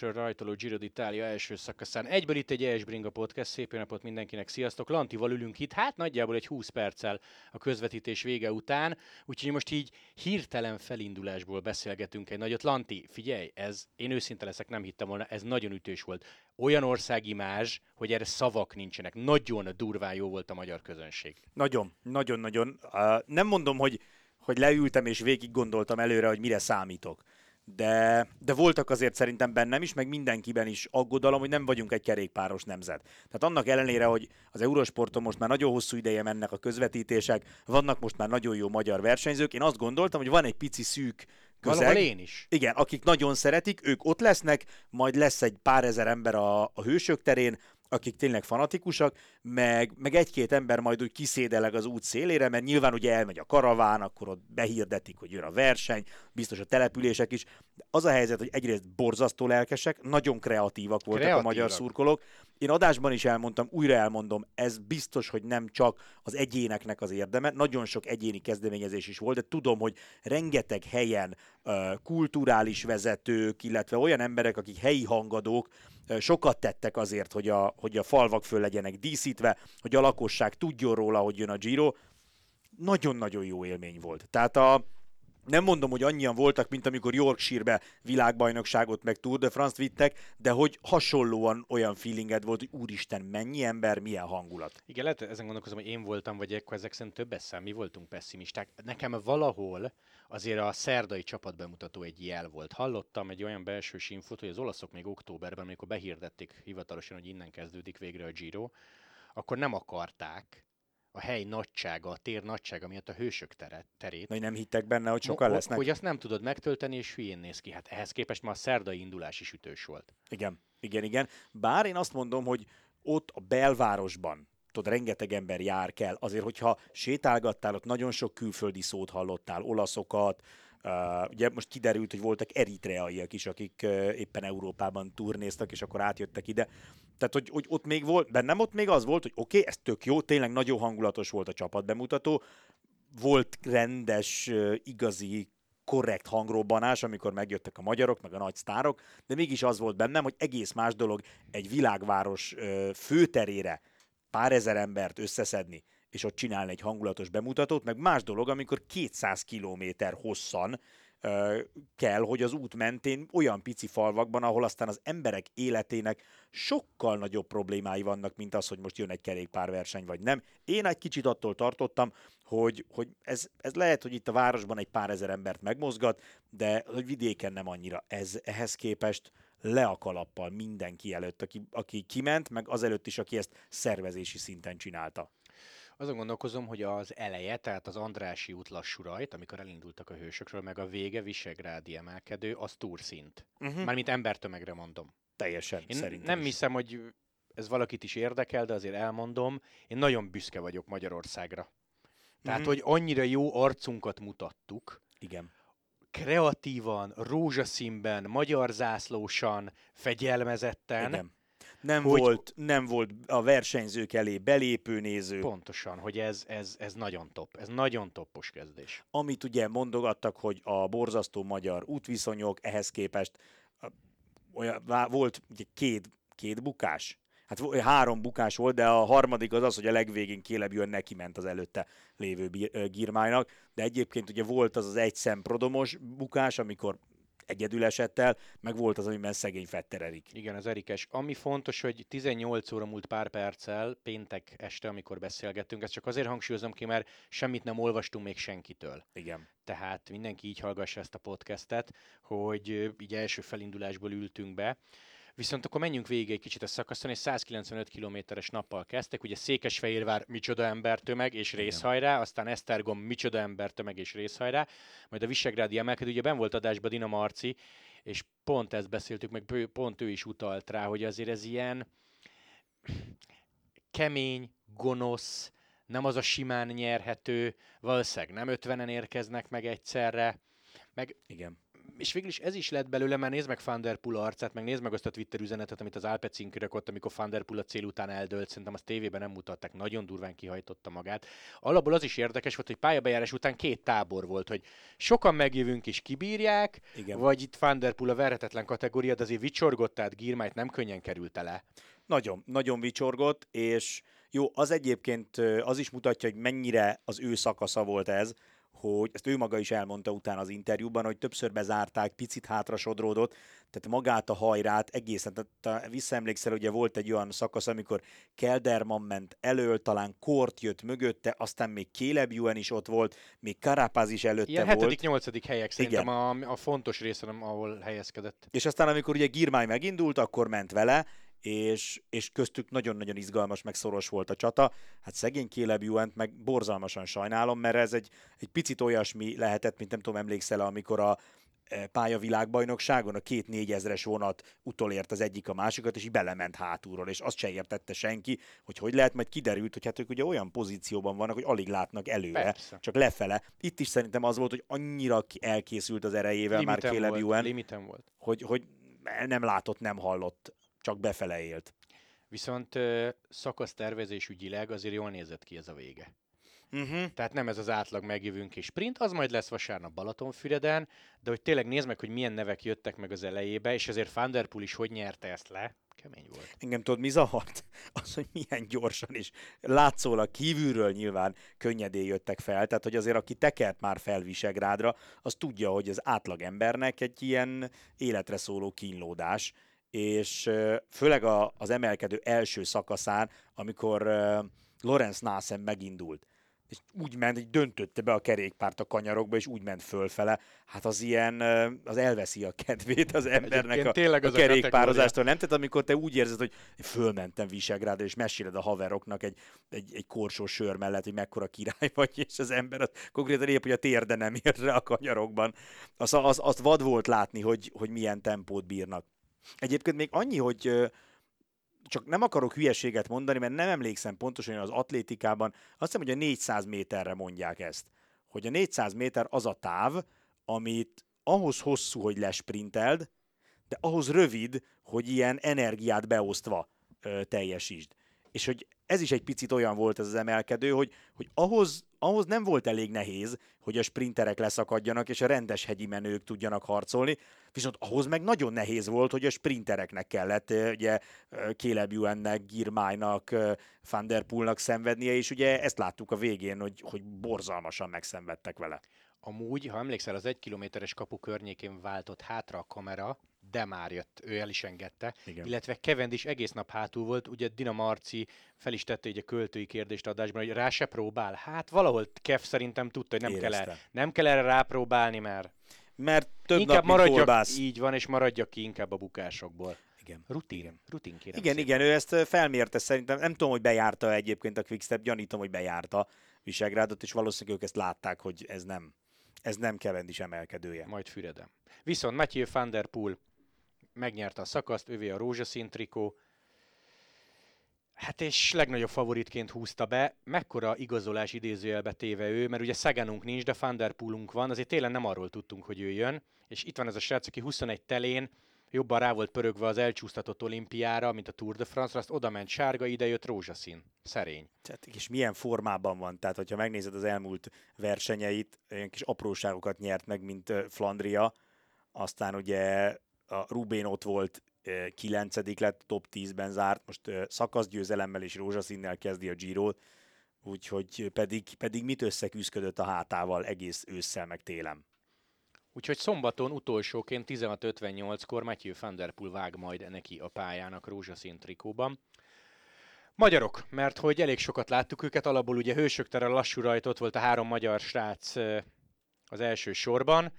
Budapestről rajtoló Giro d'Italia első szakaszán. Egyből itt egy ES Podcast, szép napot mindenkinek, sziasztok! Lantival ülünk itt, hát nagyjából egy 20 perccel a közvetítés vége után, úgyhogy most így hirtelen felindulásból beszélgetünk egy nagyot. Lanti, figyelj, ez, én őszinte leszek, nem hittem volna, ez nagyon ütős volt. Olyan országimázs, hogy erre szavak nincsenek. Nagyon durván jó volt a magyar közönség. Nagyon, nagyon, nagyon. Uh, nem mondom, hogy, hogy leültem és végig gondoltam előre, hogy mire számítok de, de voltak azért szerintem bennem is, meg mindenkiben is aggodalom, hogy nem vagyunk egy kerékpáros nemzet. Tehát annak ellenére, hogy az Eurosporton most már nagyon hosszú ideje mennek a közvetítések, vannak most már nagyon jó magyar versenyzők, én azt gondoltam, hogy van egy pici szűk közeg. Valahol én is. Igen, akik nagyon szeretik, ők ott lesznek, majd lesz egy pár ezer ember a, a hősök terén, akik tényleg fanatikusak, meg, meg egy-két ember majd úgy kiszédeleg az út szélére, mert nyilván ugye elmegy a karaván, akkor ott behirdetik, hogy jön a verseny, biztos a települések is. Az a helyzet, hogy egyrészt borzasztó lelkesek, nagyon kreatívak voltak kreatívak. a magyar szurkolók. Én adásban is elmondtam, újra elmondom, ez biztos, hogy nem csak az egyéneknek az érdeme, nagyon sok egyéni kezdeményezés is volt, de tudom, hogy rengeteg helyen kulturális vezetők, illetve olyan emberek, akik helyi hangadók, sokat tettek azért, hogy a, hogy a falvak föl legyenek díszítve, hogy a lakosság tudjon róla, hogy jön a Giro. Nagyon-nagyon jó élmény volt. Tehát a, nem mondom, hogy annyian voltak, mint amikor Yorkshire-be világbajnokságot meg Tour de France-t vittek, de hogy hasonlóan olyan feelinged volt, hogy úristen, mennyi ember, milyen hangulat. Igen, lehet ezen gondolkozom, hogy én voltam, vagy ekkor ezek szerint több eszem, mi voltunk pessimisták. Nekem valahol azért a szerdai csapatbemutató egy jel volt. Hallottam egy olyan belső infót, hogy az olaszok még októberben, amikor behirdették hivatalosan, hogy innen kezdődik végre a Giro, akkor nem akarták, a hely nagysága, a tér nagysága miatt a hősök teret, terét. Nagy nem hittek benne, hogy sokan lesznek. Hogy azt nem tudod megtölteni, és hülyén néz ki. Hát ehhez képest már a szerdai indulás is ütős volt. Igen, igen, igen. Bár én azt mondom, hogy ott a belvárosban, tudod, rengeteg ember jár kell. Azért, hogyha sétálgattál, ott nagyon sok külföldi szót hallottál, olaszokat, Uh, ugye most kiderült, hogy voltak eritreaiak is, akik uh, éppen Európában turnéztak, és akkor átjöttek ide. Tehát, hogy, hogy ott még volt, bennem ott még az volt, hogy oké, okay, ez tök jó, tényleg nagyon hangulatos volt a csapatbemutató, volt rendes, uh, igazi korrekt hangrobbanás, amikor megjöttek a magyarok, meg a nagy sztárok, de mégis az volt bennem, hogy egész más dolog egy világváros főterére pár ezer embert összeszedni, és ott csinálni egy hangulatos bemutatót, meg más dolog, amikor 200 kilométer hosszan ö, kell, hogy az út mentén olyan pici falvakban, ahol aztán az emberek életének sokkal nagyobb problémái vannak, mint az, hogy most jön egy kerékpárverseny, vagy nem. Én egy kicsit attól tartottam, hogy, hogy ez, ez lehet, hogy itt a városban egy pár ezer embert megmozgat, de hogy vidéken nem annyira. Ez ehhez képest le a kalappal mindenki előtt, aki, aki kiment, meg azelőtt is, aki ezt szervezési szinten csinálta. Azon gondolkozom, hogy az eleje, tehát az Andrási út lassú rajt, amikor elindultak a hősökről, meg a vége Visegrádi emelkedő, az túrszint. Uh-huh. Mármint embertömegre mondom. Teljesen, Én szerintem nem is. hiszem, hogy ez valakit is érdekel, de azért elmondom, én nagyon büszke vagyok Magyarországra. Tehát, uh-huh. hogy annyira jó arcunkat mutattuk. Igen kreatívan, rózsaszínben, magyar zászlósan, fegyelmezetten. Igen. Nem, hogy, volt, nem volt a versenyzők elé belépő néző. Pontosan, hogy ez, ez, ez nagyon top, ez nagyon toppos kezdés. Amit ugye mondogattak, hogy a borzasztó magyar útviszonyok ehhez képest olyan, volt ugye két, két bukás, hát három bukás volt, de a harmadik az az, hogy a legvégén Kéleb jön neki ment az előtte lévő Girmájnak, de egyébként ugye volt az az egy szem prodomos bukás, amikor egyedül esett el, meg volt az, amiben szegény Fetter Erik. Igen, az Erikes. Ami fontos, hogy 18 óra múlt pár perccel, péntek este, amikor beszélgettünk, ezt csak azért hangsúlyozom ki, mert semmit nem olvastunk még senkitől. Igen. Tehát mindenki így hallgassa ezt a podcastet, hogy így első felindulásból ültünk be, Viszont akkor menjünk végig egy kicsit a szakaszon, és 195 kilométeres nappal kezdtek, ugye Székesfehérvár micsoda embertömeg és részhajrá, aztán Esztergom micsoda embertömeg és részhajrá, majd a Visegrádi emelkedő, ugye ben volt adásban Dina Marci, és pont ezt beszéltük, meg pont ő is utalt rá, hogy azért ez ilyen kemény, gonosz, nem az a simán nyerhető, valószínűleg nem ötvenen érkeznek meg egyszerre, meg Igen és végül is ez is lett belőle, mert nézd meg Van Der Poel arcát, meg nézd meg azt a Twitter üzenetet, amit az Alpecin kirakott, amikor Van Der Poel a cél után eldőlt, szerintem azt tévében nem mutatták, nagyon durván kihajtotta magát. Alapból az is érdekes volt, hogy pályabejárás után két tábor volt, hogy sokan megjövünk és kibírják, Igen. vagy itt Van Der Poel a verhetetlen kategória, de azért vicsorgott, tehát Girmájt nem könnyen került le. Nagyon, nagyon vicsorgott, és jó, az egyébként az is mutatja, hogy mennyire az ő szakasza volt ez, hogy ezt ő maga is elmondta utána az interjúban, hogy többször bezárták, picit hátra sodródott, tehát magát a hajrát egészen, tehát visszaemlékszel, ugye volt egy olyan szakasz, amikor Kelderman ment elől, talán Kort jött mögötte, aztán még Caleb Ewan is ott volt, még Karapaz is előtte Ilyen volt. hetedik, nyolcadik helyek szerintem a, a, fontos része, ahol helyezkedett. És aztán, amikor ugye Girmály megindult, akkor ment vele, és, és köztük nagyon-nagyon izgalmas, meg szoros volt a csata. Hát szegény Caleb Ewan meg borzalmasan sajnálom, mert ez egy, egy picit olyasmi lehetett, mint nem tudom, emlékszel amikor a e, pályavilágbajnokságon a két négyezres vonat utolért az egyik a másikat, és így belement hátulról, és azt se értette senki, hogy hogy lehet, majd kiderült, hogy hát ők ugye olyan pozícióban vannak, hogy alig látnak előre, Persze. csak lefele. Itt is szerintem az volt, hogy annyira elkészült az erejével limiten már Caleb Ewan, volt. Hogy, hogy nem látott, nem hallott csak befele élt. Viszont szakasz tervezés ügyileg azért jól nézett ki ez a vége. Uh-huh. Tehát nem ez az átlag megjövünk és sprint, az majd lesz vasárnap Balatonfüreden, de hogy tényleg nézd meg, hogy milyen nevek jöttek meg az elejébe, és azért Fanderpool is hogy nyerte ezt le, kemény volt. Engem tudod, mi zavart? Az, hogy milyen gyorsan is látszólag kívülről nyilván könnyedén jöttek fel, tehát hogy azért aki tekert már fel Visegrádra, az tudja, hogy az átlag embernek egy ilyen életre szóló kínlódás, és főleg a, az emelkedő első szakaszán, amikor Lorenz Nassen megindult, és úgy ment, hogy döntötte be a kerékpárt a kanyarokba, és úgy ment fölfele, hát az ilyen, az elveszi a kedvét az embernek a, a, a kerékpározástól, nem? Tehát amikor te úgy érzed, hogy fölmentem Visegrádra, és meséled a haveroknak egy, egy, egy korsó sör mellett, hogy mekkora király vagy, és az ember az konkrétan épp, hogy a térde nem ér rá a kanyarokban. Az, az, azt vad volt látni, hogy, hogy milyen tempót bírnak. Egyébként még annyi, hogy csak nem akarok hülyeséget mondani, mert nem emlékszem pontosan, hogy az atlétikában, azt hiszem, hogy a 400 méterre mondják ezt. Hogy a 400 méter az a táv, amit ahhoz hosszú, hogy lesprinteld, de ahhoz rövid, hogy ilyen energiát beosztva ö, teljesítsd. És hogy ez is egy picit olyan volt ez az emelkedő, hogy, hogy ahhoz, ahhoz nem volt elég nehéz, hogy a sprinterek leszakadjanak, és a rendes hegyi menők tudjanak harcolni, viszont ahhoz meg nagyon nehéz volt, hogy a sprintereknek kellett, ugye Caleb Ewannek, Girmájnak, Van Der Poolnak szenvednie, és ugye ezt láttuk a végén, hogy, hogy borzalmasan megszenvedtek vele. Amúgy, ha emlékszel, az egy kilométeres kapu környékén váltott hátra a kamera, de már jött, ő el is engedte. Igen. Illetve Kevend is egész nap hátul volt, ugye Dina Marci fel is tette egy a költői kérdést adásban, hogy rá se próbál. Hát valahol Kev szerintem tudta, hogy nem kell, erre, nem kell erre rápróbálni, mert mert több inkább nap, maradjak, kolbász. Így van, és maradjak ki inkább a bukásokból. Igen. Rutin. Igen. Rutin kérem igen, szépen. igen, ő ezt felmérte szerintem. Nem tudom, hogy bejárta egyébként a Quickstep, gyanítom, hogy bejárta Visegrádot, és valószínűleg ők ezt látták, hogy ez nem, ez nem is emelkedője. Majd Füredem. Viszont Mathieu van der Poel megnyerte a szakaszt, ővé a rózsaszín trikó, Hát és legnagyobb favoritként húzta be, mekkora igazolás idézőjelbe téve ő, mert ugye Szegenunk nincs, de Fanderpoolunk van, azért tényleg nem arról tudtunk, hogy ő jön, és itt van ez a srác, aki 21 telén jobban rá volt pörögve az elcsúsztatott olimpiára, mint a Tour de France-ra, azt oda ment sárga, ide jött rózsaszín. Szerény. Tehát, és milyen formában van, tehát hogyha megnézed az elmúlt versenyeit, olyan kis apróságokat nyert meg, mint Flandria, aztán ugye a Rubén ott volt, kilencedik lett, top 10-ben zárt, most szakaszgyőzelemmel és rózsaszínnel kezdi a giro úgyhogy pedig, pedig mit összeküzdött a hátával egész ősszel meg télen. Úgyhogy szombaton utolsóként 16.58-kor Matthew van der Poel vág majd neki a pályának rózsaszín trikóban. Magyarok, mert hogy elég sokat láttuk őket, alapból ugye hősök tere lassú rajt, ott volt a három magyar srác az első sorban.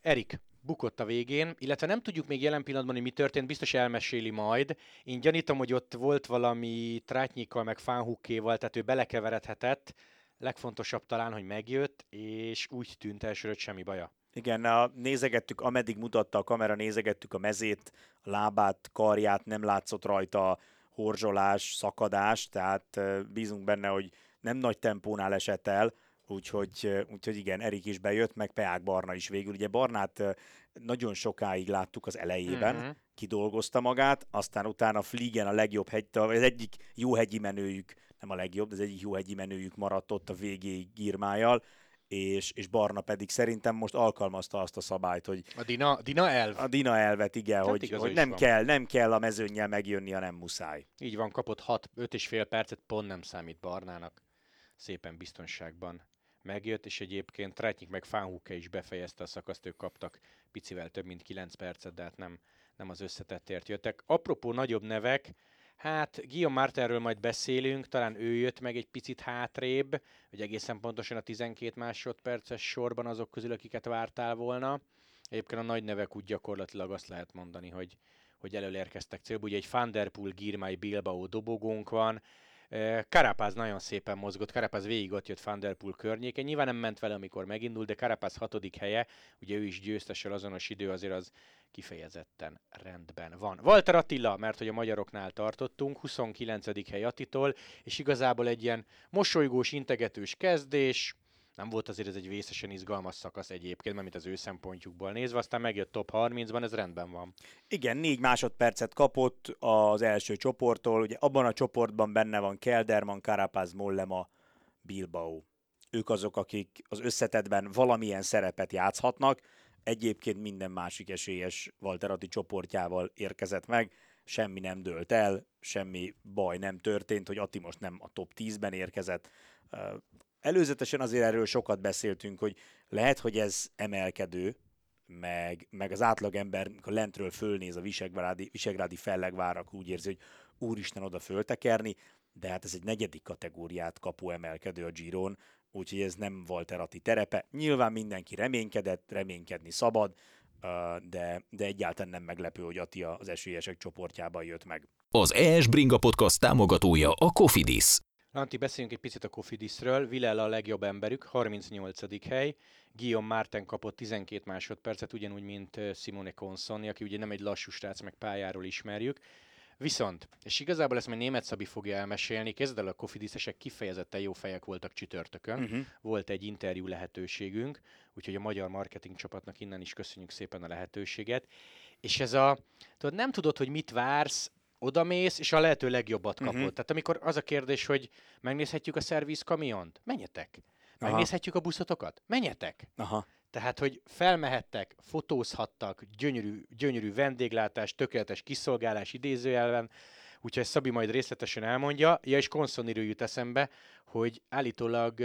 Erik, bukott a végén, illetve nem tudjuk még jelen pillanatban, hogy mi történt, biztos elmeséli majd. Én gyanítom, hogy ott volt valami trátnyikkal, meg fánhukkéval, tehát ő belekeveredhetett. Legfontosabb talán, hogy megjött, és úgy tűnt elsőre, hogy semmi baja. Igen, a, nézegettük, ameddig mutatta a kamera, nézegettük a mezét, a lábát, karját, nem látszott rajta horzsolás, szakadás, tehát bízunk benne, hogy nem nagy tempónál esett el, Úgyhogy, úgyhogy igen, Erik is bejött, meg Peák Barna is végül. Ugye Barnát nagyon sokáig láttuk az elejében, uh-huh. kidolgozta magát, aztán utána Fliegen a legjobb hegy, az egyik jó hegyi menőjük, nem a legjobb, de az egyik jó hegyi menőjük maradt ott a végéig girmájal, és, és Barna pedig szerintem most alkalmazta azt a szabályt, hogy... A Dina, Dina elv. A Dina elvet, igen, hát hogy, hogy nem, kell, nem kell a mezőnnyel megjönni, ha nem muszáj. Így van, kapott 6 5 és fél percet, pont nem számít Barnának. Szépen biztonságban megjött, és egyébként Tretnyik meg Fánhuke is befejezte a szakaszt, ők kaptak picivel több mint 9 percet, de hát nem, nem az összetettért jöttek. Apropó nagyobb nevek, Hát Guillaume Martinről majd beszélünk, talán ő jött meg egy picit hátrébb, hogy egészen pontosan a 12 másodperces sorban azok közül, akiket vártál volna. Egyébként a nagy nevek úgy gyakorlatilag azt lehet mondani, hogy, hogy előérkeztek célba. Ugye egy Thunderpool, Girmay, Bilbao dobogónk van, Karapáz nagyon szépen mozgott, Karapáz végig ott jött Thunderpool környéken, nyilván nem ment vele, amikor megindult, de Karapáz hatodik helye, ugye ő is győztessel azonos idő, azért az kifejezetten rendben van. Walter Attila, mert hogy a magyaroknál tartottunk, 29. hely Attitól, és igazából egy ilyen mosolygós, integetős kezdés, nem volt azért ez egy vészesen izgalmas szakasz egyébként, mert mint az ő szempontjukból nézve, aztán megjött top 30-ban, ez rendben van. Igen, négy másodpercet kapott az első csoporttól, ugye abban a csoportban benne van Kelderman, Carapaz, Mollema, Bilbao. Ők azok, akik az összetetben valamilyen szerepet játszhatnak, egyébként minden másik esélyes Walterati csoportjával érkezett meg, semmi nem dőlt el, semmi baj nem történt, hogy Ati most nem a top 10-ben érkezett. Előzetesen azért erről sokat beszéltünk, hogy lehet, hogy ez emelkedő, meg, meg az átlagember, amikor lentről fölnéz a Visegrádi, Visegrádi fellegvárak, úgy érzi, hogy úristen oda föltekerni, de hát ez egy negyedik kategóriát kapó emelkedő a Giron, úgyhogy ez nem volt Ati terepe. Nyilván mindenki reménykedett, reménykedni szabad, de, de egyáltalán nem meglepő, hogy Ati az esélyesek csoportjában jött meg. Az ES Bringa Podcast támogatója a Cofidis. Lanti, beszéljünk egy picit a Kofidisről. Vilella a legjobb emberük, 38. hely. Guillaume Martin kapott 12 másodpercet, ugyanúgy, mint Simone Consonni, aki ugye nem egy lassú srác, meg pályáról ismerjük. Viszont, és igazából ezt majd német Szabi fogja elmesélni, kezd el a kofidiszesek kifejezetten jó fejek voltak csütörtökön, uh-huh. volt egy interjú lehetőségünk, úgyhogy a magyar marketing csapatnak innen is köszönjük szépen a lehetőséget. És ez a, tudod, nem tudod, hogy mit vársz, odamész, és a lehető legjobbat kapod. Uh-huh. Tehát amikor az a kérdés, hogy megnézhetjük a szerviz kamiont, menjetek. Megnézhetjük Aha. a buszotokat, menjetek. Aha. Tehát, hogy felmehettek, fotózhattak, gyönyörű, gyönyörű vendéglátás, tökéletes kiszolgálás idézőjelben, úgyhogy Szabi majd részletesen elmondja. Ja, és Konszoniről jut eszembe, hogy állítólag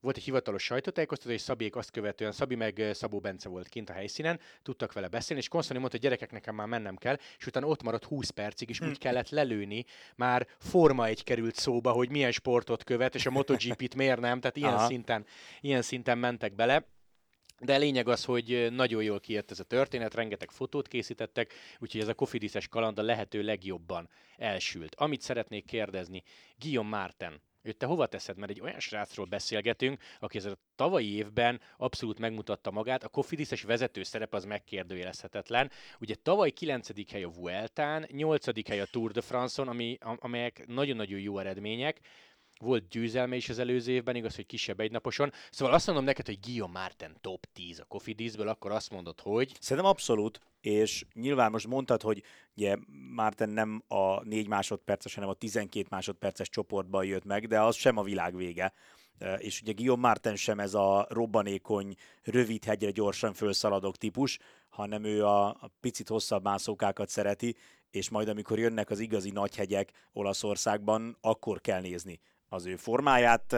volt egy hivatalos sajtótájékoztató, és Szabék azt követően, Szabi meg Szabó Bence volt kint a helyszínen, tudtak vele beszélni, és Konszoni mondta, hogy gyerekek, nekem már mennem kell, és utána ott maradt 20 percig, és úgy hm. kellett lelőni, már forma egy került szóba, hogy milyen sportot követ, és a MotoGP-t miért nem, tehát ilyen szinten, ilyen szinten mentek bele. De lényeg az, hogy nagyon jól kijött ez a történet, rengeteg fotót készítettek, úgyhogy ez a kofidiszes kaland a lehető legjobban elsült. Amit szeretnék kérdezni, Guillaume Martin, őt te hova teszed? Mert egy olyan srácról beszélgetünk, aki ez a tavalyi évben abszolút megmutatta magát, a Kofidis vezető szerep az megkérdőjelezhetetlen. Ugye tavaly 9. hely a Vueltán, 8. hely a Tour de France-on, ami, amelyek nagyon-nagyon jó eredmények, volt győzelme is az előző évben, igaz, hogy kisebb egynaposon. Szóval azt mondom neked, hogy Guillaume Martin top 10 a Cofidisből, akkor azt mondod, hogy... Szerintem abszolút, és nyilván most mondtad, hogy ugye Márten nem a 4 másodperces, hanem a 12 másodperces csoportban jött meg, de az sem a világ vége. És ugye Guillaume Márten sem ez a robbanékony, rövid hegyre gyorsan felszaladok típus, hanem ő a, a picit hosszabb mászókákat szereti, és majd amikor jönnek az igazi nagy hegyek Olaszországban, akkor kell nézni az ő formáját.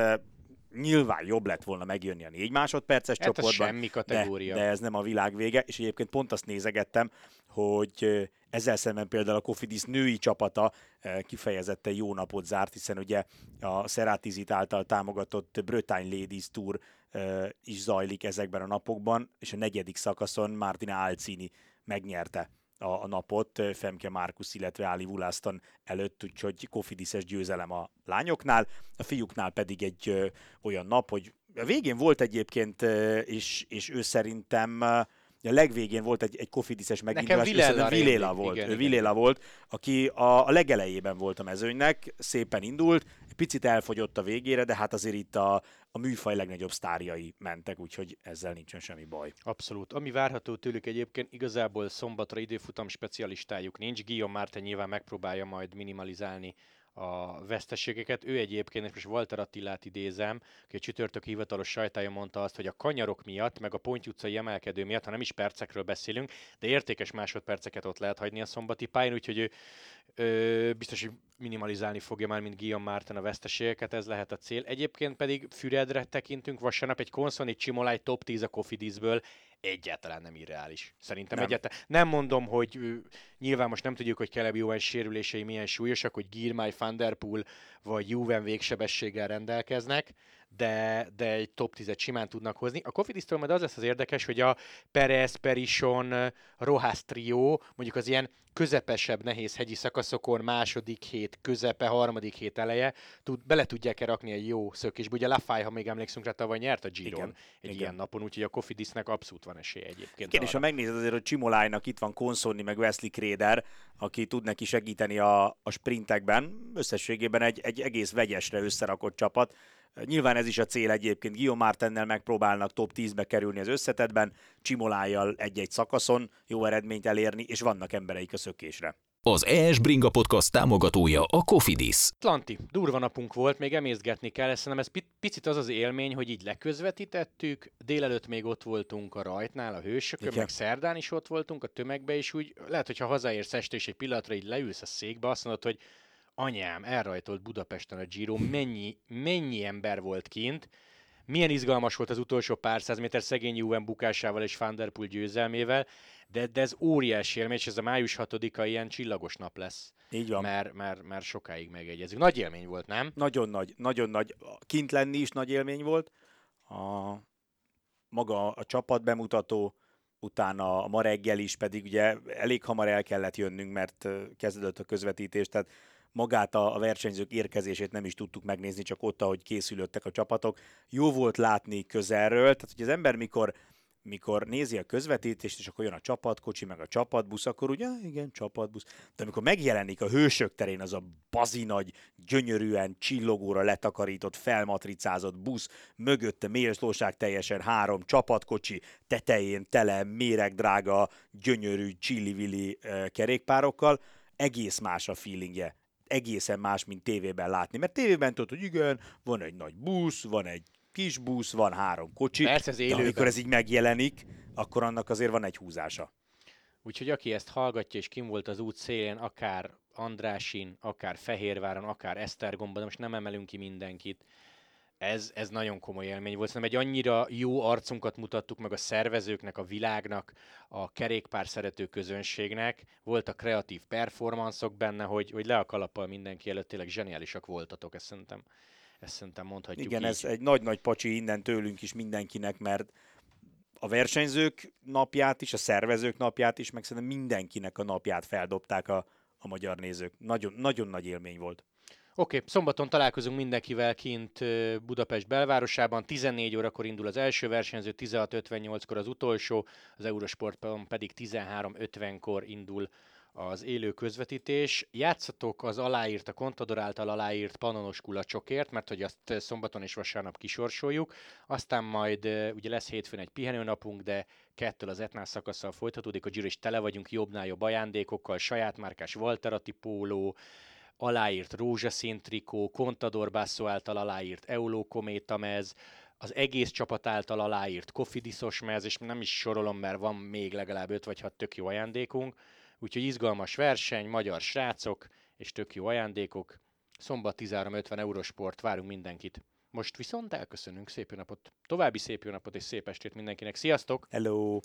Nyilván jobb lett volna megjönni a négy másodperces hát csoportban. semmi kategória. De, de ez nem a világ vége, és egyébként pont azt nézegettem, hogy ezzel szemben például a Kofidis női csapata kifejezetten jó napot zárt, hiszen ugye a Seratizit által támogatott Bretagne Ladies Tour is zajlik ezekben a napokban, és a negyedik szakaszon Martina Alcini megnyerte a, a napot Femke Markus, illetve Ali Vulaston előtt, úgyhogy Kofidiszes győzelem a lányoknál, a fiúknál pedig egy ö, olyan nap, hogy a végén volt egyébként, és, és ő szerintem a legvégén volt egy, egy kofidiszes megindulás, Vilela, Vilela volt, igen, ő Vilela volt, aki a, a legelejében volt a mezőnynek, szépen indult, egy picit elfogyott a végére, de hát azért itt a, a műfaj legnagyobb sztárjai mentek, úgyhogy ezzel nincsen semmi baj. Abszolút. Ami várható tőlük egyébként, igazából szombatra időfutam specialistájuk nincs. Guillaume Márten nyilván megpróbálja majd minimalizálni a veszteségeket. Ő egyébként, és most Walter Attilát idézem, aki a csütörtök hivatalos sajtája mondta azt, hogy a kanyarok miatt, meg a Ponty utcai emelkedő miatt, ha nem is percekről beszélünk, de értékes másodperceket ott lehet hagyni a szombati pályán, úgyhogy ő ö, biztos, hogy minimalizálni fogja már, mint Guillaume Martin a veszteségeket, ez lehet a cél. Egyébként pedig Füredre tekintünk vasárnap, egy Konszoni Csimolaj top 10 a Kofidisből, egyáltalán nem irreális. Szerintem nem. egyáltalán. Nem mondom, hogy nyilván most nem tudjuk, hogy Caleb Juven sérülései milyen súlyosak, hogy Girmay, Van Der Poel vagy Juven végsebességgel rendelkeznek, de, de egy top 10-et simán tudnak hozni. A Cofidis-től majd az lesz az érdekes, hogy a Perez, Perison, Rojas trió, mondjuk az ilyen közepesebb, nehéz hegyi szakaszokon, második hét közepe, harmadik hét eleje, tud, bele tudják-e rakni egy jó szökésbe. Ugye Lafay, ha még emlékszünk rá, tavaly nyert a Giron igen, egy igen. ilyen napon, úgyhogy a Cofidisnek abszolút van esélye egyébként. Igen, és ha megnézed azért, hogy Csimolájnak itt van Konszonni, meg Wesley Kréder, aki tud neki segíteni a, a sprintekben, összességében egy, egy egész vegyesre összerakott csapat, Nyilván ez is a cél egyébként. Guillaume Martennel megpróbálnak top 10-be kerülni az összetetben, Csimolájjal egy-egy szakaszon jó eredményt elérni, és vannak embereik a szökésre. Az ES Bringa Podcast támogatója a Cofidis. Atlanti, durva napunk volt, még emészgetni kell, szerintem ez picit az az élmény, hogy így leközvetítettük, délelőtt még ott voltunk a rajtnál, a hősökön, meg szerdán is ott voltunk a tömegbe, és úgy lehet, hogy ha hazaérsz este és egy pillanatra így leülsz a székbe, azt mondod, hogy anyám, elrajtolt Budapesten a Giro, mennyi, mennyi ember volt kint, milyen izgalmas volt az utolsó pár száz méter szegény Juven bukásával és Van Der Poel győzelmével, de, de ez óriási élmény, és ez a május 6-a ilyen csillagos nap lesz. Így van. Mert, mert, mert sokáig megegyezik. Nagy élmény volt, nem? Nagyon nagy, nagyon nagy. Kint lenni is nagy élmény volt. A, maga a csapat bemutató, utána a ma reggel is pedig ugye elég hamar el kellett jönnünk, mert kezdődött a közvetítés, tehát magát a, a versenyzők érkezését nem is tudtuk megnézni, csak ott, ahogy készülöttek a csapatok. Jó volt látni közelről, tehát hogy az ember mikor mikor nézi a közvetítést, és akkor jön a csapatkocsi, meg a csapatbusz, akkor ugye, igen, csapatbusz. De amikor megjelenik a hősök terén az a bazinagy, gyönyörűen csillogóra letakarított, felmatricázott busz, mögötte mélslóság teljesen három csapatkocsi, tetején tele, méregdrága, gyönyörű csillivilli eh, kerékpárokkal, egész más a feelingje egészen más, mint tévében látni. Mert tévében tudod, hogy igen, van egy nagy busz, van egy kis busz, van három kocsi, Persze, ez de amikor ez így megjelenik, akkor annak azért van egy húzása. Úgyhogy aki ezt hallgatja, és kim volt az út szélén, akár Andrásin, akár Fehérváron, akár Esztergomban, de most nem emelünk ki mindenkit, ez, ez nagyon komoly élmény volt. Szerintem egy annyira jó arcunkat mutattuk meg a szervezőknek, a világnak, a kerékpár szerető közönségnek. Voltak kreatív performanszok benne, hogy, hogy le a kalappal mindenki előtt, tényleg zseniálisak voltatok, ezt szerintem, ezt szerintem mondhatjuk Igen, így. ez egy nagy-nagy pacsi innen tőlünk is mindenkinek, mert a versenyzők napját is, a szervezők napját is, meg szerintem mindenkinek a napját feldobták a, a magyar nézők. Nagyon, nagyon nagy élmény volt. Oké, okay, szombaton találkozunk mindenkivel kint Budapest belvárosában, 14 órakor indul az első versenyző, 16.58-kor az utolsó, az Eurosportban pedig 13.50-kor indul az élő közvetítés. Játszatok az aláírt, a Contador által aláírt panonos kulacsokért, mert hogy azt szombaton és vasárnap kisorsoljuk. Aztán majd ugye lesz hétfőn egy pihenőnapunk, de kettől az Etnál szakaszsal folytatódik, a Giro is tele vagyunk jobbnál jobb ajándékokkal, saját márkás Walterati póló, aláírt rózsaszín trikó, Contador Basso által aláírt Euló Kométa mez, az egész csapat által aláírt Kofidiszos mez, és nem is sorolom, mert van még legalább 5 vagy 6 tök jó ajándékunk. Úgyhogy izgalmas verseny, magyar srácok és tök jó ajándékok. Szombat 13.50 Eurosport, várunk mindenkit. Most viszont elköszönünk, szép napot, további szép napot és szép estét mindenkinek. Sziasztok! Hello!